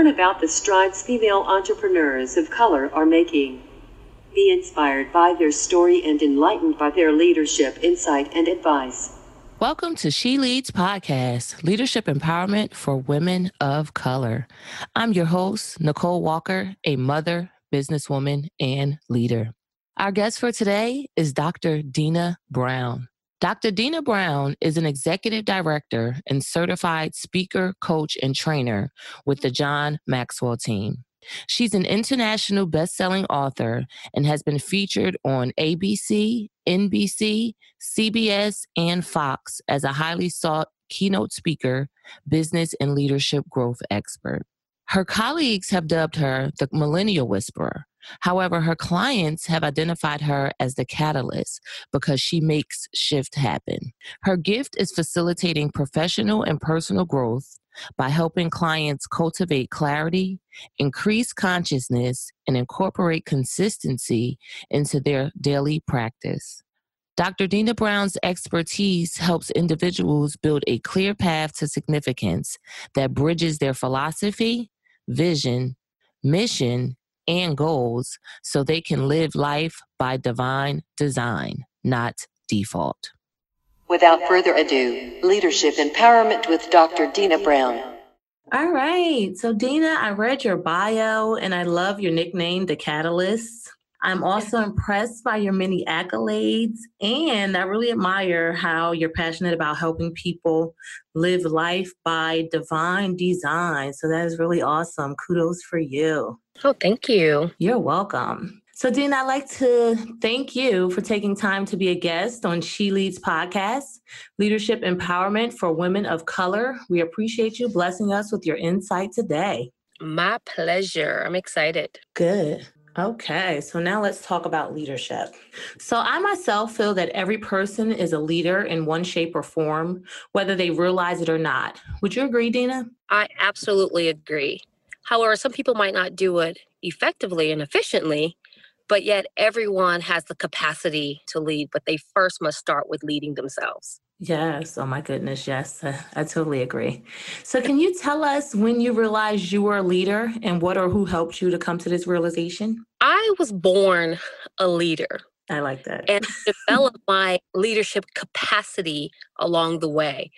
Learn about the strides female entrepreneurs of color are making. Be inspired by their story and enlightened by their leadership, insight, and advice. Welcome to She Leads Podcast, Leadership Empowerment for Women of Color. I'm your host, Nicole Walker, a mother, businesswoman, and leader. Our guest for today is Dr. Dina Brown. Dr. Dina Brown is an executive director and certified speaker, coach, and trainer with the John Maxwell team. She's an international best-selling author and has been featured on ABC, NBC, CBS, and Fox as a highly sought keynote speaker, business and leadership growth expert. Her colleagues have dubbed her the Millennial Whisperer. However, her clients have identified her as the catalyst because she makes shift happen. Her gift is facilitating professional and personal growth by helping clients cultivate clarity, increase consciousness, and incorporate consistency into their daily practice. Dr. Dina Brown's expertise helps individuals build a clear path to significance that bridges their philosophy, vision, mission, and goals so they can live life by divine design, not default. Without further ado, Leadership Empowerment with Dr. Dina Brown. All right. So, Dina, I read your bio and I love your nickname, The Catalyst. I'm also impressed by your many accolades, and I really admire how you're passionate about helping people live life by divine design. So that is really awesome. Kudos for you. Oh, thank you. You're welcome. So, Dean, I'd like to thank you for taking time to be a guest on She Leads podcast, Leadership Empowerment for Women of Color. We appreciate you blessing us with your insight today. My pleasure. I'm excited. Good. Okay, so now let's talk about leadership. So, I myself feel that every person is a leader in one shape or form, whether they realize it or not. Would you agree, Dina? I absolutely agree. However, some people might not do it effectively and efficiently, but yet everyone has the capacity to lead, but they first must start with leading themselves. Yes. Oh my goodness. Yes. I, I totally agree. So, can you tell us when you realized you were a leader and what or who helped you to come to this realization? I was born a leader. I like that. And developed my leadership capacity along the way.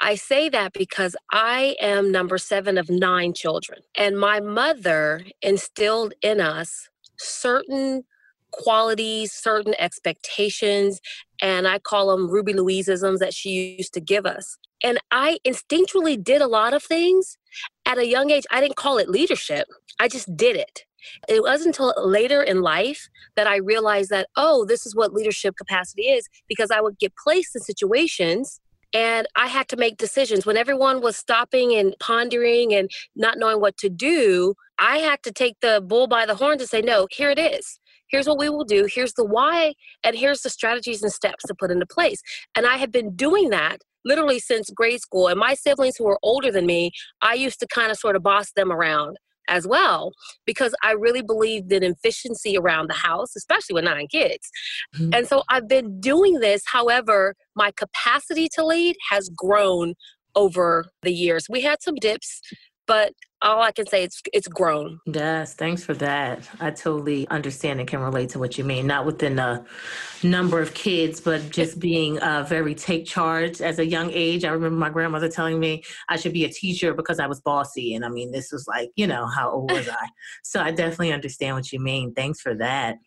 I say that because I am number seven of nine children, and my mother instilled in us certain qualities, certain expectations, and I call them Ruby Louiseisms that she used to give us. And I instinctually did a lot of things at a young age. I didn't call it leadership, I just did it. It wasn't until later in life that I realized that, oh, this is what leadership capacity is, because I would get placed in situations and I had to make decisions. When everyone was stopping and pondering and not knowing what to do, I had to take the bull by the horns and say, no, here it is. Here's what we will do. Here's the why. And here's the strategies and steps to put into place. And I have been doing that literally since grade school. And my siblings who are older than me, I used to kind of sort of boss them around as well because I really believed in efficiency around the house, especially with nine kids. Mm-hmm. And so I've been doing this. However, my capacity to lead has grown over the years. We had some dips, but all I can say it's it's grown. Yes, thanks for that. I totally understand and can relate to what you mean. Not within the number of kids, but just being uh, very take charge as a young age. I remember my grandmother telling me I should be a teacher because I was bossy, and I mean this was like you know how old was I? So I definitely understand what you mean. Thanks for that.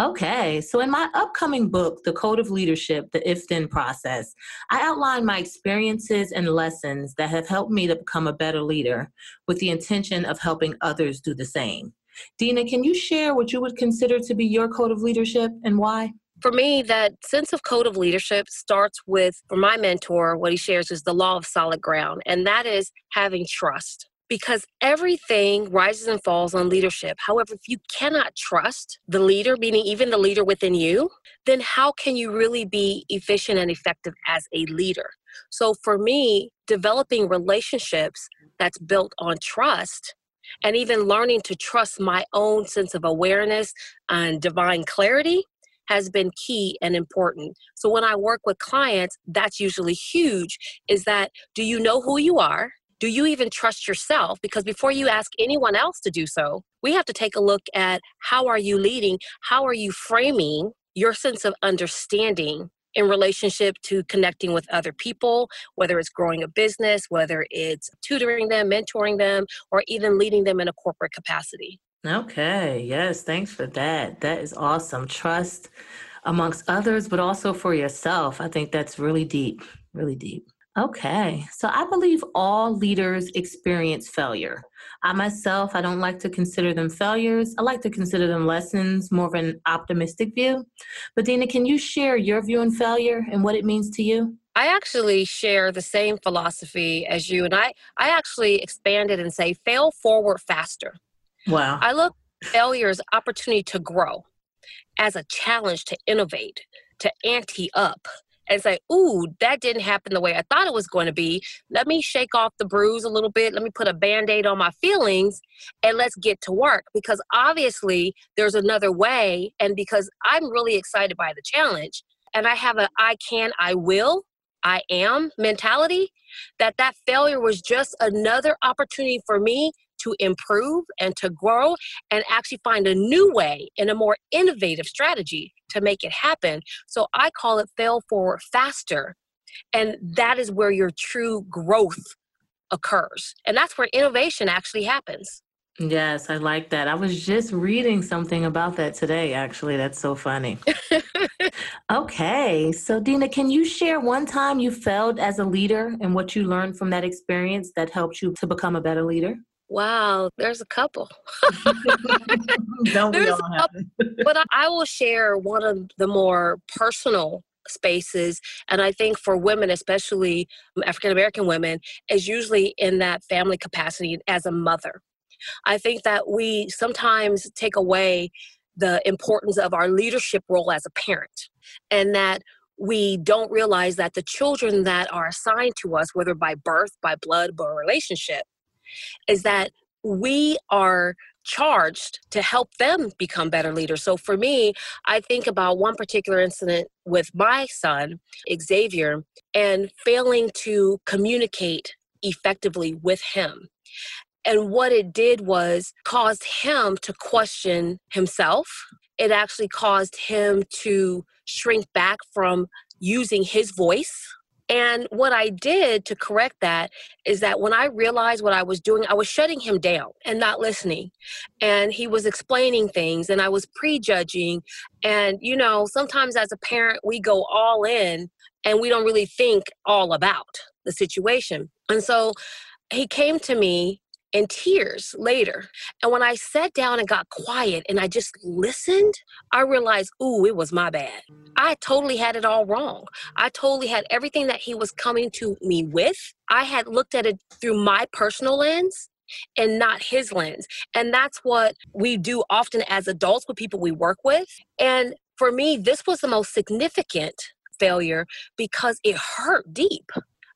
Okay, so in my upcoming book, The Code of Leadership: The If Then Process, I outline my experiences and lessons that have helped me to become a better leader with the intention of helping others do the same. Dina, can you share what you would consider to be your code of leadership and why? For me, that sense of code of leadership starts with, for my mentor, what he shares is the law of solid ground, and that is having trust. Because everything rises and falls on leadership. However, if you cannot trust the leader, meaning even the leader within you, then how can you really be efficient and effective as a leader? So for me, developing relationships that's built on trust and even learning to trust my own sense of awareness and divine clarity has been key and important. So when I work with clients, that's usually huge is that do you know who you are? Do you even trust yourself? Because before you ask anyone else to do so, we have to take a look at how are you leading? How are you framing your sense of understanding in relationship to connecting with other people, whether it's growing a business, whether it's tutoring them, mentoring them, or even leading them in a corporate capacity. Okay, yes, thanks for that. That is awesome. Trust amongst others, but also for yourself. I think that's really deep, really deep. Okay, so I believe all leaders experience failure. I myself, I don't like to consider them failures. I like to consider them lessons, more of an optimistic view. But Dina, can you share your view on failure and what it means to you? I actually share the same philosophy as you, and I, I actually expand it and say fail forward faster. Wow. I look failure as opportunity to grow, as a challenge to innovate, to ante up, and say, ooh, that didn't happen the way I thought it was going to be. Let me shake off the bruise a little bit. Let me put a band aid on my feelings and let's get to work because obviously there's another way. And because I'm really excited by the challenge and I have a I can, I will, I am mentality, that that failure was just another opportunity for me to improve and to grow and actually find a new way and a more innovative strategy to make it happen. So I call it fail forward faster. And that is where your true growth occurs. And that's where innovation actually happens. Yes, I like that. I was just reading something about that today, actually. That's so funny. okay. So, Dina, can you share one time you failed as a leader and what you learned from that experience that helped you to become a better leader? Wow, there's a couple. Don't we all have but I will share one of the more personal spaces and i think for women especially um, african american women is usually in that family capacity as a mother i think that we sometimes take away the importance of our leadership role as a parent and that we don't realize that the children that are assigned to us whether by birth by blood by relationship is that we are charged to help them become better leaders. So for me, I think about one particular incident with my son, Xavier, and failing to communicate effectively with him. And what it did was caused him to question himself. It actually caused him to shrink back from using his voice and what I did to correct that is that when I realized what I was doing, I was shutting him down and not listening. And he was explaining things and I was prejudging. And, you know, sometimes as a parent, we go all in and we don't really think all about the situation. And so he came to me in tears later. And when I sat down and got quiet and I just listened, I realized, ooh, it was my bad. I totally had it all wrong. I totally had everything that he was coming to me with. I had looked at it through my personal lens and not his lens. And that's what we do often as adults with people we work with. And for me, this was the most significant failure because it hurt deep.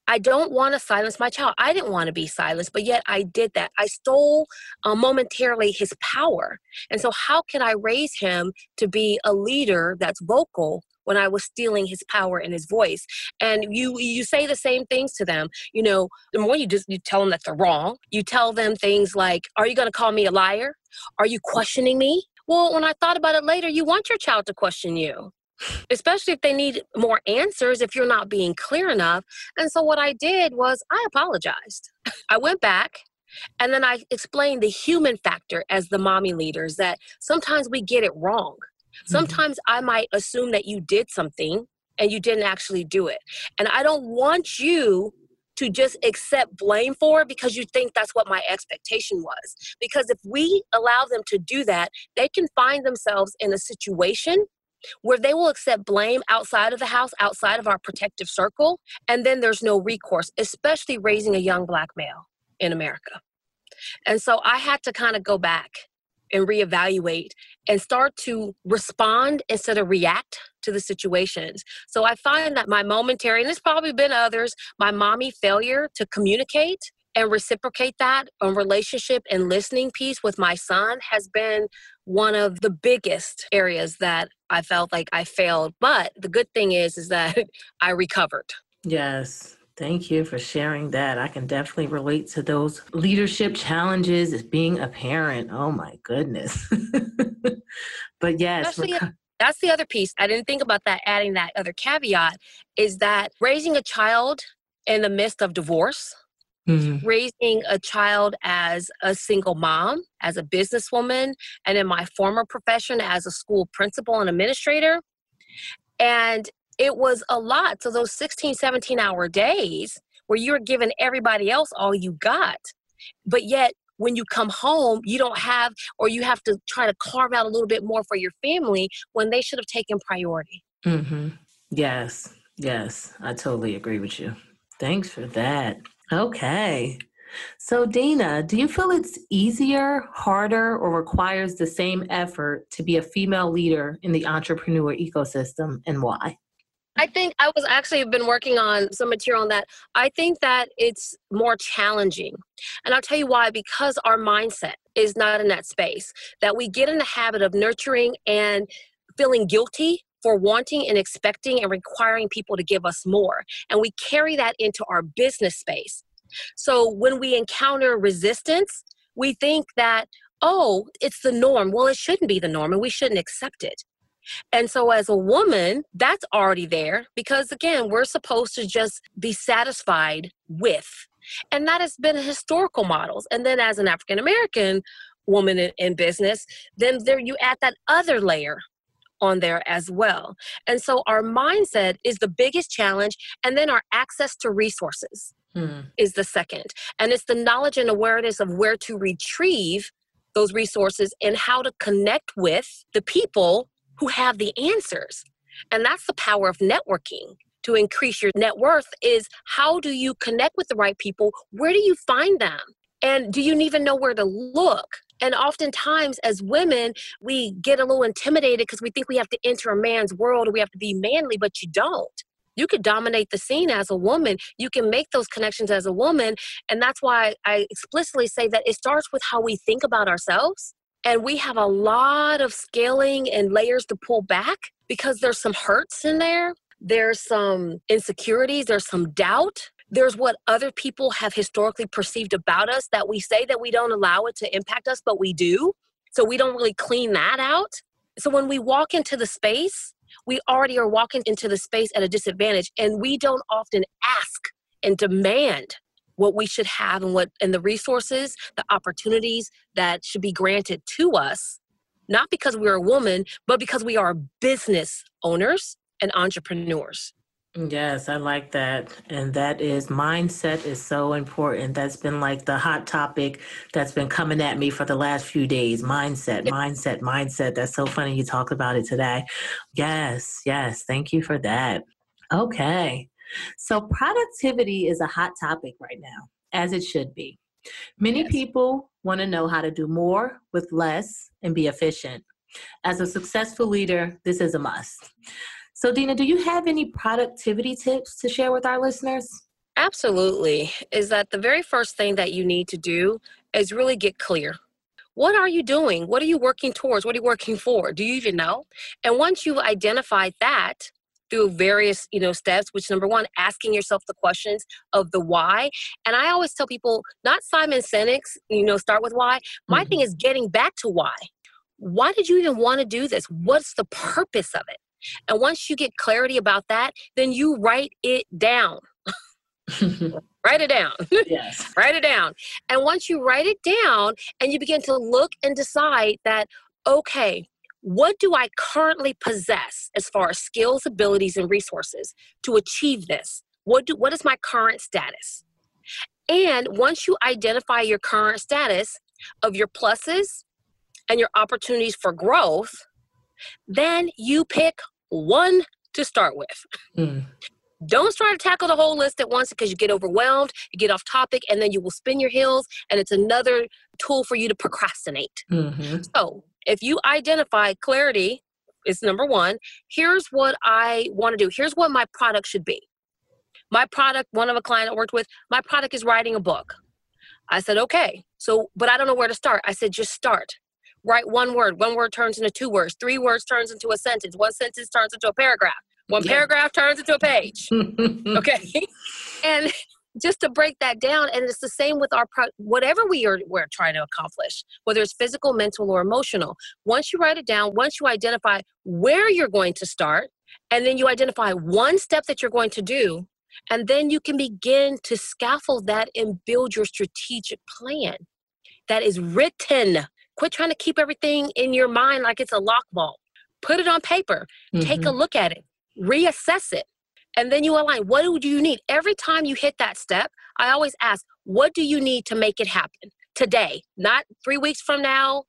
I don't want to silence my child. I didn't want to be silenced, but yet I did that. I stole uh, momentarily his power. And so, how can I raise him to be a leader that's vocal when I was stealing his power and his voice. And you you say the same things to them. You know, the more you just you tell them that they're wrong. You tell them things like, "Are you going to call me a liar? Are you questioning me?" Well, when I thought about it later, you want your child to question you especially if they need more answers if you're not being clear enough. And so what I did was I apologized. I went back and then I explained the human factor as the mommy leaders that sometimes we get it wrong. Mm-hmm. Sometimes I might assume that you did something and you didn't actually do it. And I don't want you to just accept blame for it because you think that's what my expectation was. Because if we allow them to do that, they can find themselves in a situation where they will accept blame outside of the house, outside of our protective circle, and then there's no recourse, especially raising a young black male in America. And so I had to kind of go back and reevaluate and start to respond instead of react to the situations. So I find that my momentary, and it's probably been others, my mommy failure to communicate and reciprocate that on relationship and listening piece with my son has been one of the biggest areas that I felt like I failed. But the good thing is is that I recovered. Yes. Thank you for sharing that. I can definitely relate to those leadership challenges as being a parent. Oh my goodness. but yes, that's the other piece. I didn't think about that, adding that other caveat is that raising a child in the midst of divorce, mm-hmm. raising a child as a single mom, as a businesswoman, and in my former profession as a school principal and administrator. And it was a lot. So those 16, 17 hour days where you're giving everybody else all you got, but yet when you come home, you don't have, or you have to try to carve out a little bit more for your family when they should have taken priority. Mm-hmm. Yes, yes, I totally agree with you. Thanks for that. Okay. So, Dana, do you feel it's easier, harder, or requires the same effort to be a female leader in the entrepreneur ecosystem and why? I think I was actually been working on some material on that. I think that it's more challenging. And I'll tell you why because our mindset is not in that space. That we get in the habit of nurturing and feeling guilty for wanting and expecting and requiring people to give us more. And we carry that into our business space. So when we encounter resistance, we think that, oh, it's the norm. Well, it shouldn't be the norm and we shouldn't accept it. And so, as a woman, that's already there because, again, we're supposed to just be satisfied with. And that has been historical models. And then, as an African American woman in, in, business, then there you add that other layer on there as well. And so, our mindset is the biggest challenge. And then, our access to resources hmm. is the second. And it's the knowledge and awareness of where to retrieve those resources and how to connect with the people who have the answers. And that's the power of networking to increase your net worth is how do you connect with the right people? Where do you find them? And do you even know where to look? And oftentimes, as women, we get a little intimidated because we think we have to enter a man's world or we have to be manly, but you don't. You could dominate the scene as a woman. You can make those connections as a woman. And that's why I explicitly say that it starts with how we think about ourselves and we have a lot of scaling and layers to pull back because there's some hurts in there. There's some insecurities, there's some doubt. There's what other people have historically perceived about us that we say that we don't allow it to impact us, but we do. So we don't really clean that out. So when we walk into the space, we already are walking into the space at a disadvantage and we don't often ask and demand what we should have and what and the resources the opportunities that should be granted to us not because we're a woman but because we are business owners and entrepreneurs Yes, I like that. And that is mindset is so important. That's been like the hot topic that's been coming at me for the last few days. Mindset, mindset, mindset. That's so funny you talked about it today. Yes, yes. Thank you for that. Okay. So, productivity is a hot topic right now, as it should be. Many yes. people want to know how to do more with less and be efficient. As a successful leader, this is a must. So, Dina, do you have any productivity tips to share with our listeners? Absolutely. Is that the very first thing that you need to do is really get clear. What are you doing? What are you working towards? What are you working for? Do you even know? And once you've identified that, through various you know steps which number one asking yourself the questions of the why and i always tell people not simon sinek's you know start with why my mm-hmm. thing is getting back to why why did you even want to do this what's the purpose of it and once you get clarity about that then you write it down write it down yes write it down and once you write it down and you begin to look and decide that okay what do I currently possess as far as skills, abilities, and resources to achieve this? What, do, what is my current status? And once you identify your current status of your pluses and your opportunities for growth, then you pick one to start with. Mm. Don't try to tackle the whole list at once because you get overwhelmed, you get off topic, and then you will spin your heels, and it's another tool for you to procrastinate. Mm-hmm. So, if you identify clarity is number one, here's what I want to do, here's what my product should be. My product, one of a client I worked with, my product is writing a book. I said, okay, so, but I don't know where to start. I said, just start. Write one word. One word turns into two words. Three words turns into a sentence. One sentence turns into a paragraph. One yeah. paragraph turns into a page. okay. and just to break that down and it's the same with our pro- whatever we are we're trying to accomplish whether it's physical mental or emotional once you write it down once you identify where you're going to start and then you identify one step that you're going to do and then you can begin to scaffold that and build your strategic plan that is written quit trying to keep everything in your mind like it's a lock vault. Put it on paper. Mm-hmm. take a mm-hmm. look at it. Reassess it. And then you align. What do you need? Every time you hit that step i always ask what do you need to make it happen? Today not three weeks from now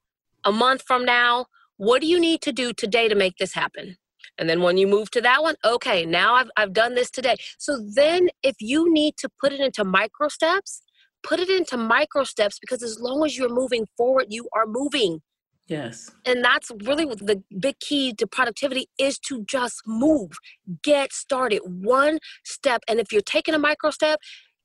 a month from now. What do you need to do today to make this happen? And then when you move to that one okay now i've, I've done this today. So then if you need to put it into micro steps put it into micro steps because as long as you're moving forward you are moving Yes. And that's really the big key to productivity is to just move, get started one step. And if you're taking a micro step,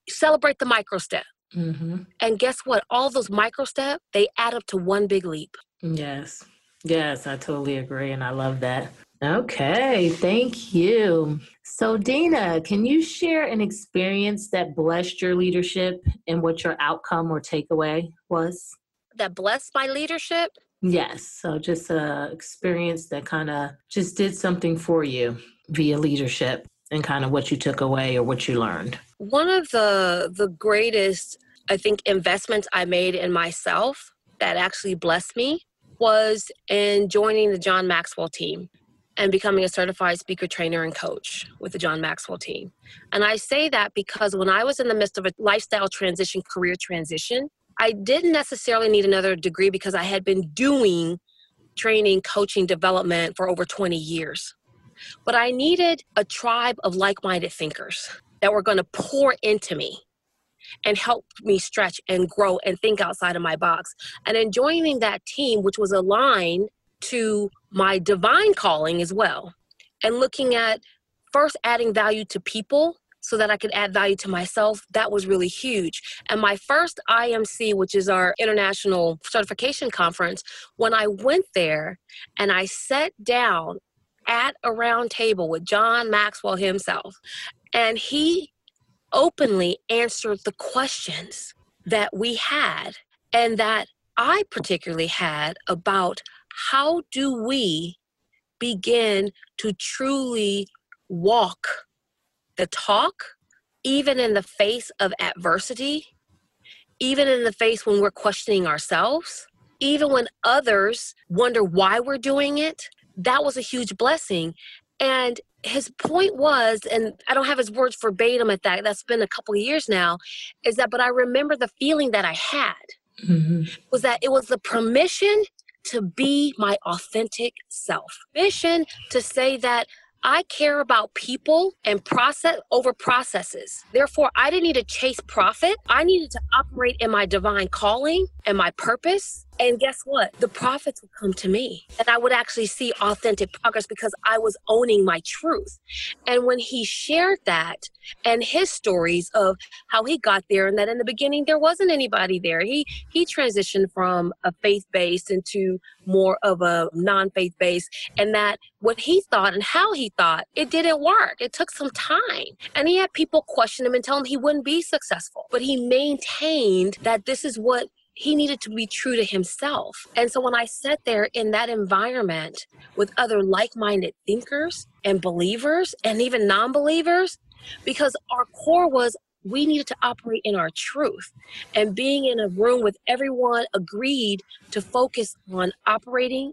celebrate the micro step. Mm-hmm. And guess what? All those micro steps, they add up to one big leap. Yes. Yes, I totally agree. And I love that. Okay, thank you. So, Dina, can you share an experience that blessed your leadership and what your outcome or takeaway was? That blessed my leadership? Yes. So just a experience that kind of just did something for you via leadership and kind of what you took away or what you learned. One of the the greatest I think investments I made in myself that actually blessed me was in joining the John Maxwell team and becoming a certified speaker trainer and coach with the John Maxwell team. And I say that because when I was in the midst of a lifestyle transition, career transition, I didn't necessarily need another degree because I had been doing training, coaching, development for over 20 years. But I needed a tribe of like minded thinkers that were going to pour into me and help me stretch and grow and think outside of my box. And in joining that team, which was aligned to my divine calling as well, and looking at first adding value to people so that I could add value to myself, that was really huge. And my first IMC, which is our international certification conference, when I went there and I sat down at a round table with John Maxwell himself, and he openly answered the questions that we had and that I particularly had about how do we begin to truly walk the talk, even in the face of adversity, even in the face when we're questioning ourselves, even when others wonder why we're doing it, that was a huge blessing. And his point was, and I don't have his words verbatim at that, that's been a couple of years now, is that, but I remember the feeling that I had mm-hmm. was that it was the permission to be my authentic self. Mission to say that I care about people and process over processes. Therefore, I didn't need to chase profit. I needed to operate in my divine calling and my purpose and guess what? The profits would come to me. And I would actually see authentic progress because I was owning my truth. And when he shared that and his stories of how he got there and that in the beginning there wasn't anybody there. He he transitioned from a faith-based into more of a non-faith based and that what he thought and how he thought it didn't work. It took some time. And he had people question him and tell him he wouldn't be successful. But he maintained that this is what he needed to be true to himself. And so when I sat there in that environment with other like minded thinkers and believers and even non believers, because our core was we needed to operate in our truth. And being in a room with everyone agreed to focus on operating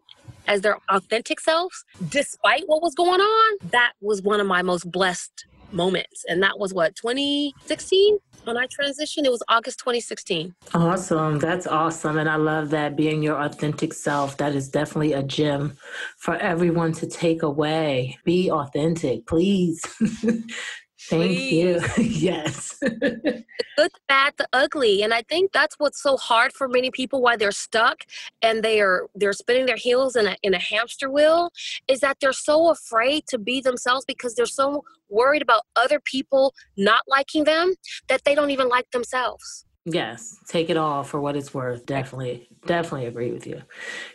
as their authentic selves, despite what was going on, that was one of my most blessed moments. And that was what, 2016? when I transitioned, it was August 2016. Awesome. That's awesome. And I love that being your authentic self. That is definitely a gem for everyone to take away. Be authentic, please. Thank Please. you. yes. the good, the bad, the ugly. And I think that's what's so hard for many people why they're stuck and they are they're spinning their heels in a in a hamster wheel is that they're so afraid to be themselves because they're so worried about other people not liking them that they don't even like themselves. Yes, take it all for what it's worth. Definitely, definitely agree with you.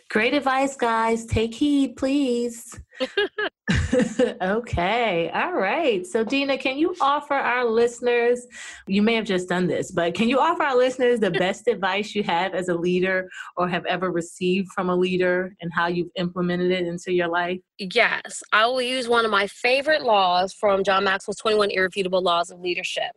Great advice, guys. Take heed, please. okay. All right. So, Dina, can you offer our listeners, you may have just done this, but can you offer our listeners the best advice you have as a leader or have ever received from a leader and how you've implemented it into your life? Yes. I will use one of my favorite laws from John Maxwell's 21 Irrefutable Laws of Leadership,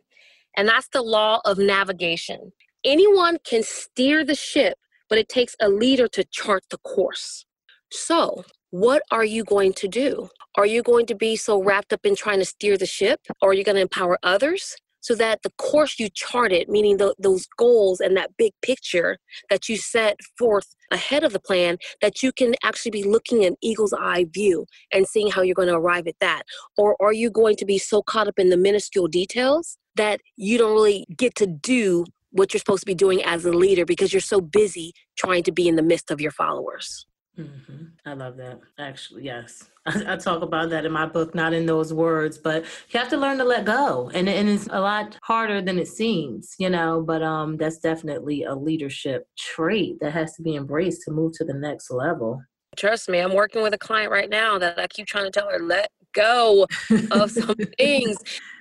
and that's the law of navigation. Anyone can steer the ship, but it takes a leader to chart the course. So, what are you going to do? Are you going to be so wrapped up in trying to steer the ship? Or are you going to empower others? So that the course you charted, meaning the, those goals and that big picture that you set forth ahead of the plan, that you can actually be looking an eagle's eye view and seeing how you're going to arrive at that? Or are you going to be so caught up in the minuscule details that you don't really get to do what you're supposed to be doing as a leader because you're so busy trying to be in the midst of your followers? Mm-hmm. I love that. Actually, yes. I, I, talk about that in my book, not in those words, but you have to learn to let go. And, and it's a lot harder than it seems, you know, but um, that's definitely a leadership trait that has to be embraced to move to the next level. Trust me, I'm working with a client right now that I keep trying to tell her, let go of some things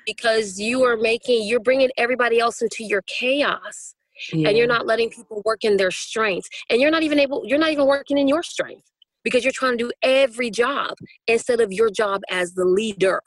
because you are making, you're bringing everybody else into your chaos yeah. and you're not letting people work in their strengths and you're not even able you're not even working in your strength because you're trying to do every job instead of your job as the leader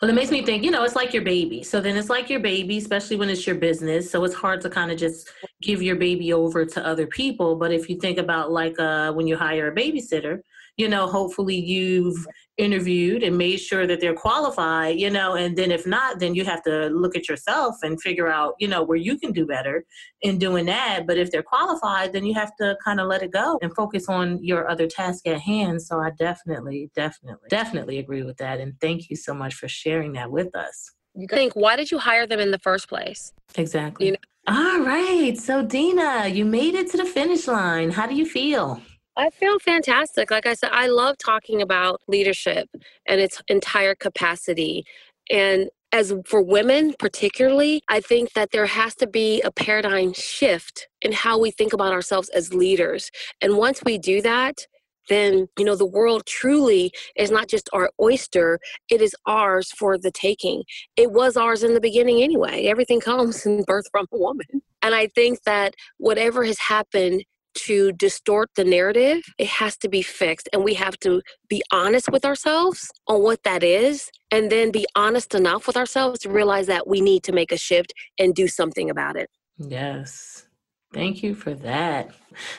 well, it makes me think, you know, it's like your baby. So then it's like your baby, especially when it's your business. So it's hard to kind of just give your baby over to other people. But if you think about like uh, when you hire a babysitter, you know, hopefully you've interviewed and made sure that they're qualified, you know, and then if not, then you have to look at yourself and figure out, you know, where you can do better in doing that. But if they're qualified, then you have to kind of let it go and focus on your other task at hand. So I definitely, definitely, definitely agree with that. And thank you so much for sharing that with us. You think, why did you hire them in the first place? Exactly. You know? All right. So, Dina, you made it to the finish line. How do you feel? I feel fantastic. Like I said, I love talking about leadership and its entire capacity. And as for women particularly, I think that there has to be a paradigm shift in how we think about ourselves as leaders. And once we do that, then you know the world truly is not just our oyster it is ours for the taking it was ours in the beginning anyway everything comes in birth from a woman and i think that whatever has happened to distort the narrative, it has to be fixed. And we have to be honest with ourselves on what that is, and then be honest enough with ourselves to realize that we need to make a shift and do something about it. Yes. Thank you for that.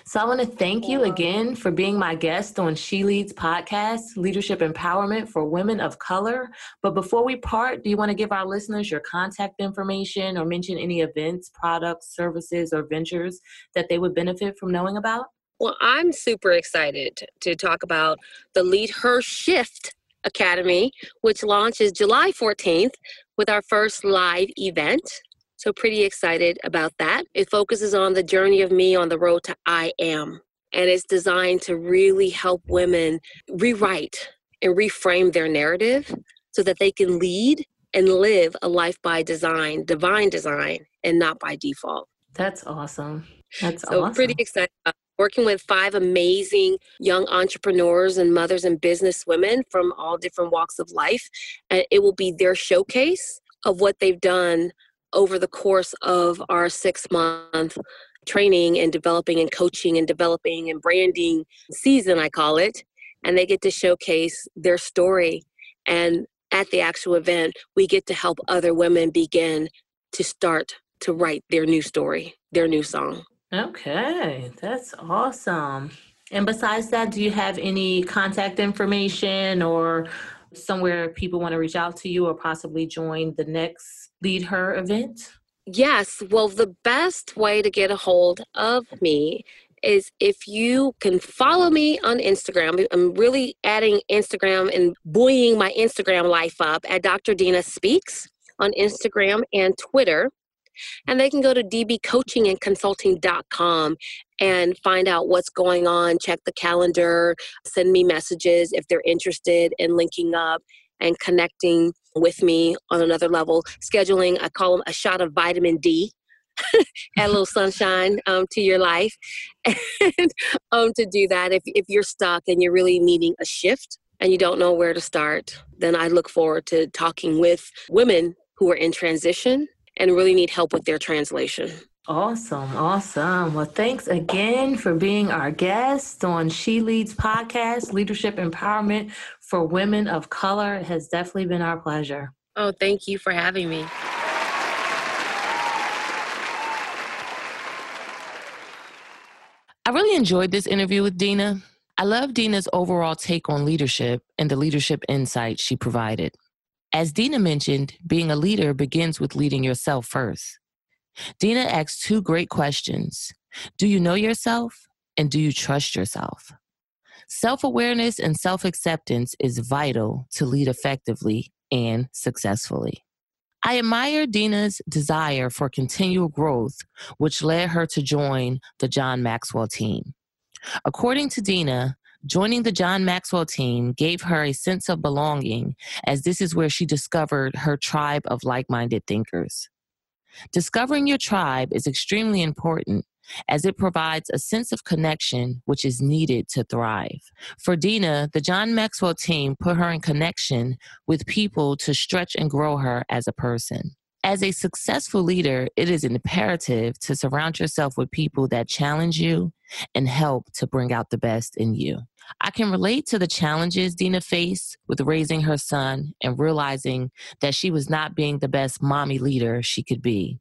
So, I want to thank you again for being my guest on She Leads podcast, Leadership Empowerment for Women of Color. But before we part, do you want to give our listeners your contact information or mention any events, products, services, or ventures that they would benefit from knowing about? Well, I'm super excited to talk about the Lead Her Shift Academy, which launches July 14th with our first live event. So, pretty excited about that. It focuses on the journey of me on the road to I am. And it's designed to really help women rewrite and reframe their narrative so that they can lead and live a life by design, divine design, and not by default. That's awesome. That's awesome. so awesome. pretty excited. Working with five amazing young entrepreneurs and mothers and business women from all different walks of life. And it will be their showcase of what they've done over the course of our six month training and developing and coaching and developing and branding season, I call it. And they get to showcase their story. And at the actual event, we get to help other women begin to start to write their new story, their new song. Okay, that's awesome. And besides that, do you have any contact information or somewhere people want to reach out to you or possibly join the next Lead Her event? Yes. Well, the best way to get a hold of me is if you can follow me on Instagram. I'm really adding Instagram and buoying my Instagram life up at Dr. Dina Speaks on Instagram and Twitter. And they can go to dbcoachingandconsulting.com and find out what's going on, check the calendar, send me messages if they're interested in linking up and connecting with me on another level, scheduling, I call them a shot of vitamin D. add a little sunshine um, to your life and um, to do that if, if you're stuck and you're really needing a shift and you don't know where to start, then I look forward to talking with women who are in transition and really need help with their translation. Awesome, awesome. Well, thanks again for being our guest on She Leads podcast, Leadership Empowerment for Women of Color. It has definitely been our pleasure. Oh, thank you for having me. I really enjoyed this interview with Dina. I love Dina's overall take on leadership and the leadership insight she provided. As Dina mentioned, being a leader begins with leading yourself first. Dina asks two great questions Do you know yourself? And do you trust yourself? Self awareness and self acceptance is vital to lead effectively and successfully. I admire Dina's desire for continual growth, which led her to join the John Maxwell team. According to Dina, joining the John Maxwell team gave her a sense of belonging, as this is where she discovered her tribe of like minded thinkers. Discovering your tribe is extremely important as it provides a sense of connection which is needed to thrive. For Dina, the John Maxwell team put her in connection with people to stretch and grow her as a person. As a successful leader, it is imperative to surround yourself with people that challenge you and help to bring out the best in you. I can relate to the challenges Dina faced with raising her son and realizing that she was not being the best mommy leader she could be,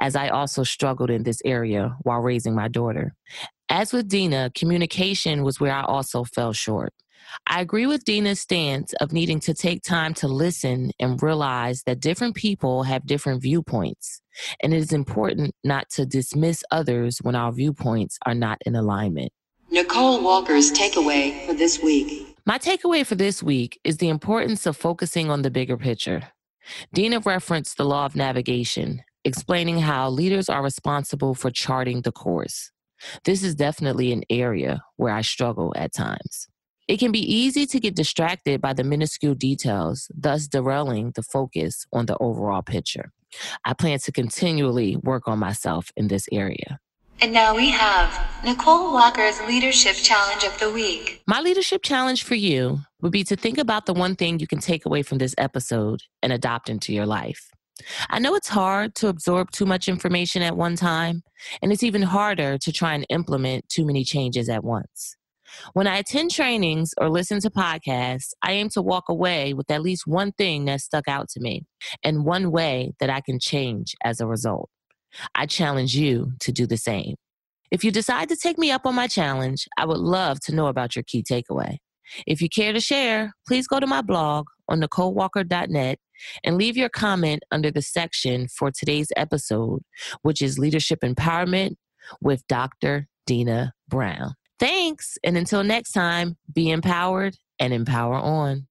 as I also struggled in this area while raising my daughter. As with Dina, communication was where I also fell short. I agree with Dina's stance of needing to take time to listen and realize that different people have different viewpoints, and it is important not to dismiss others when our viewpoints are not in alignment. Nicole Walker's takeaway for this week. My takeaway for this week is the importance of focusing on the bigger picture. Dina referenced the law of navigation, explaining how leaders are responsible for charting the course. This is definitely an area where I struggle at times. It can be easy to get distracted by the minuscule details, thus derailing the focus on the overall picture. I plan to continually work on myself in this area. And now we have Nicole Walker's Leadership Challenge of the Week. My leadership challenge for you would be to think about the one thing you can take away from this episode and adopt into your life. I know it's hard to absorb too much information at one time, and it's even harder to try and implement too many changes at once. When I attend trainings or listen to podcasts, I aim to walk away with at least one thing that stuck out to me and one way that I can change as a result. I challenge you to do the same. If you decide to take me up on my challenge, I would love to know about your key takeaway. If you care to share, please go to my blog on NicoleWalker.net and leave your comment under the section for today's episode, which is Leadership Empowerment with Dr. Dina Brown. Thanks. And until next time, be empowered and empower on.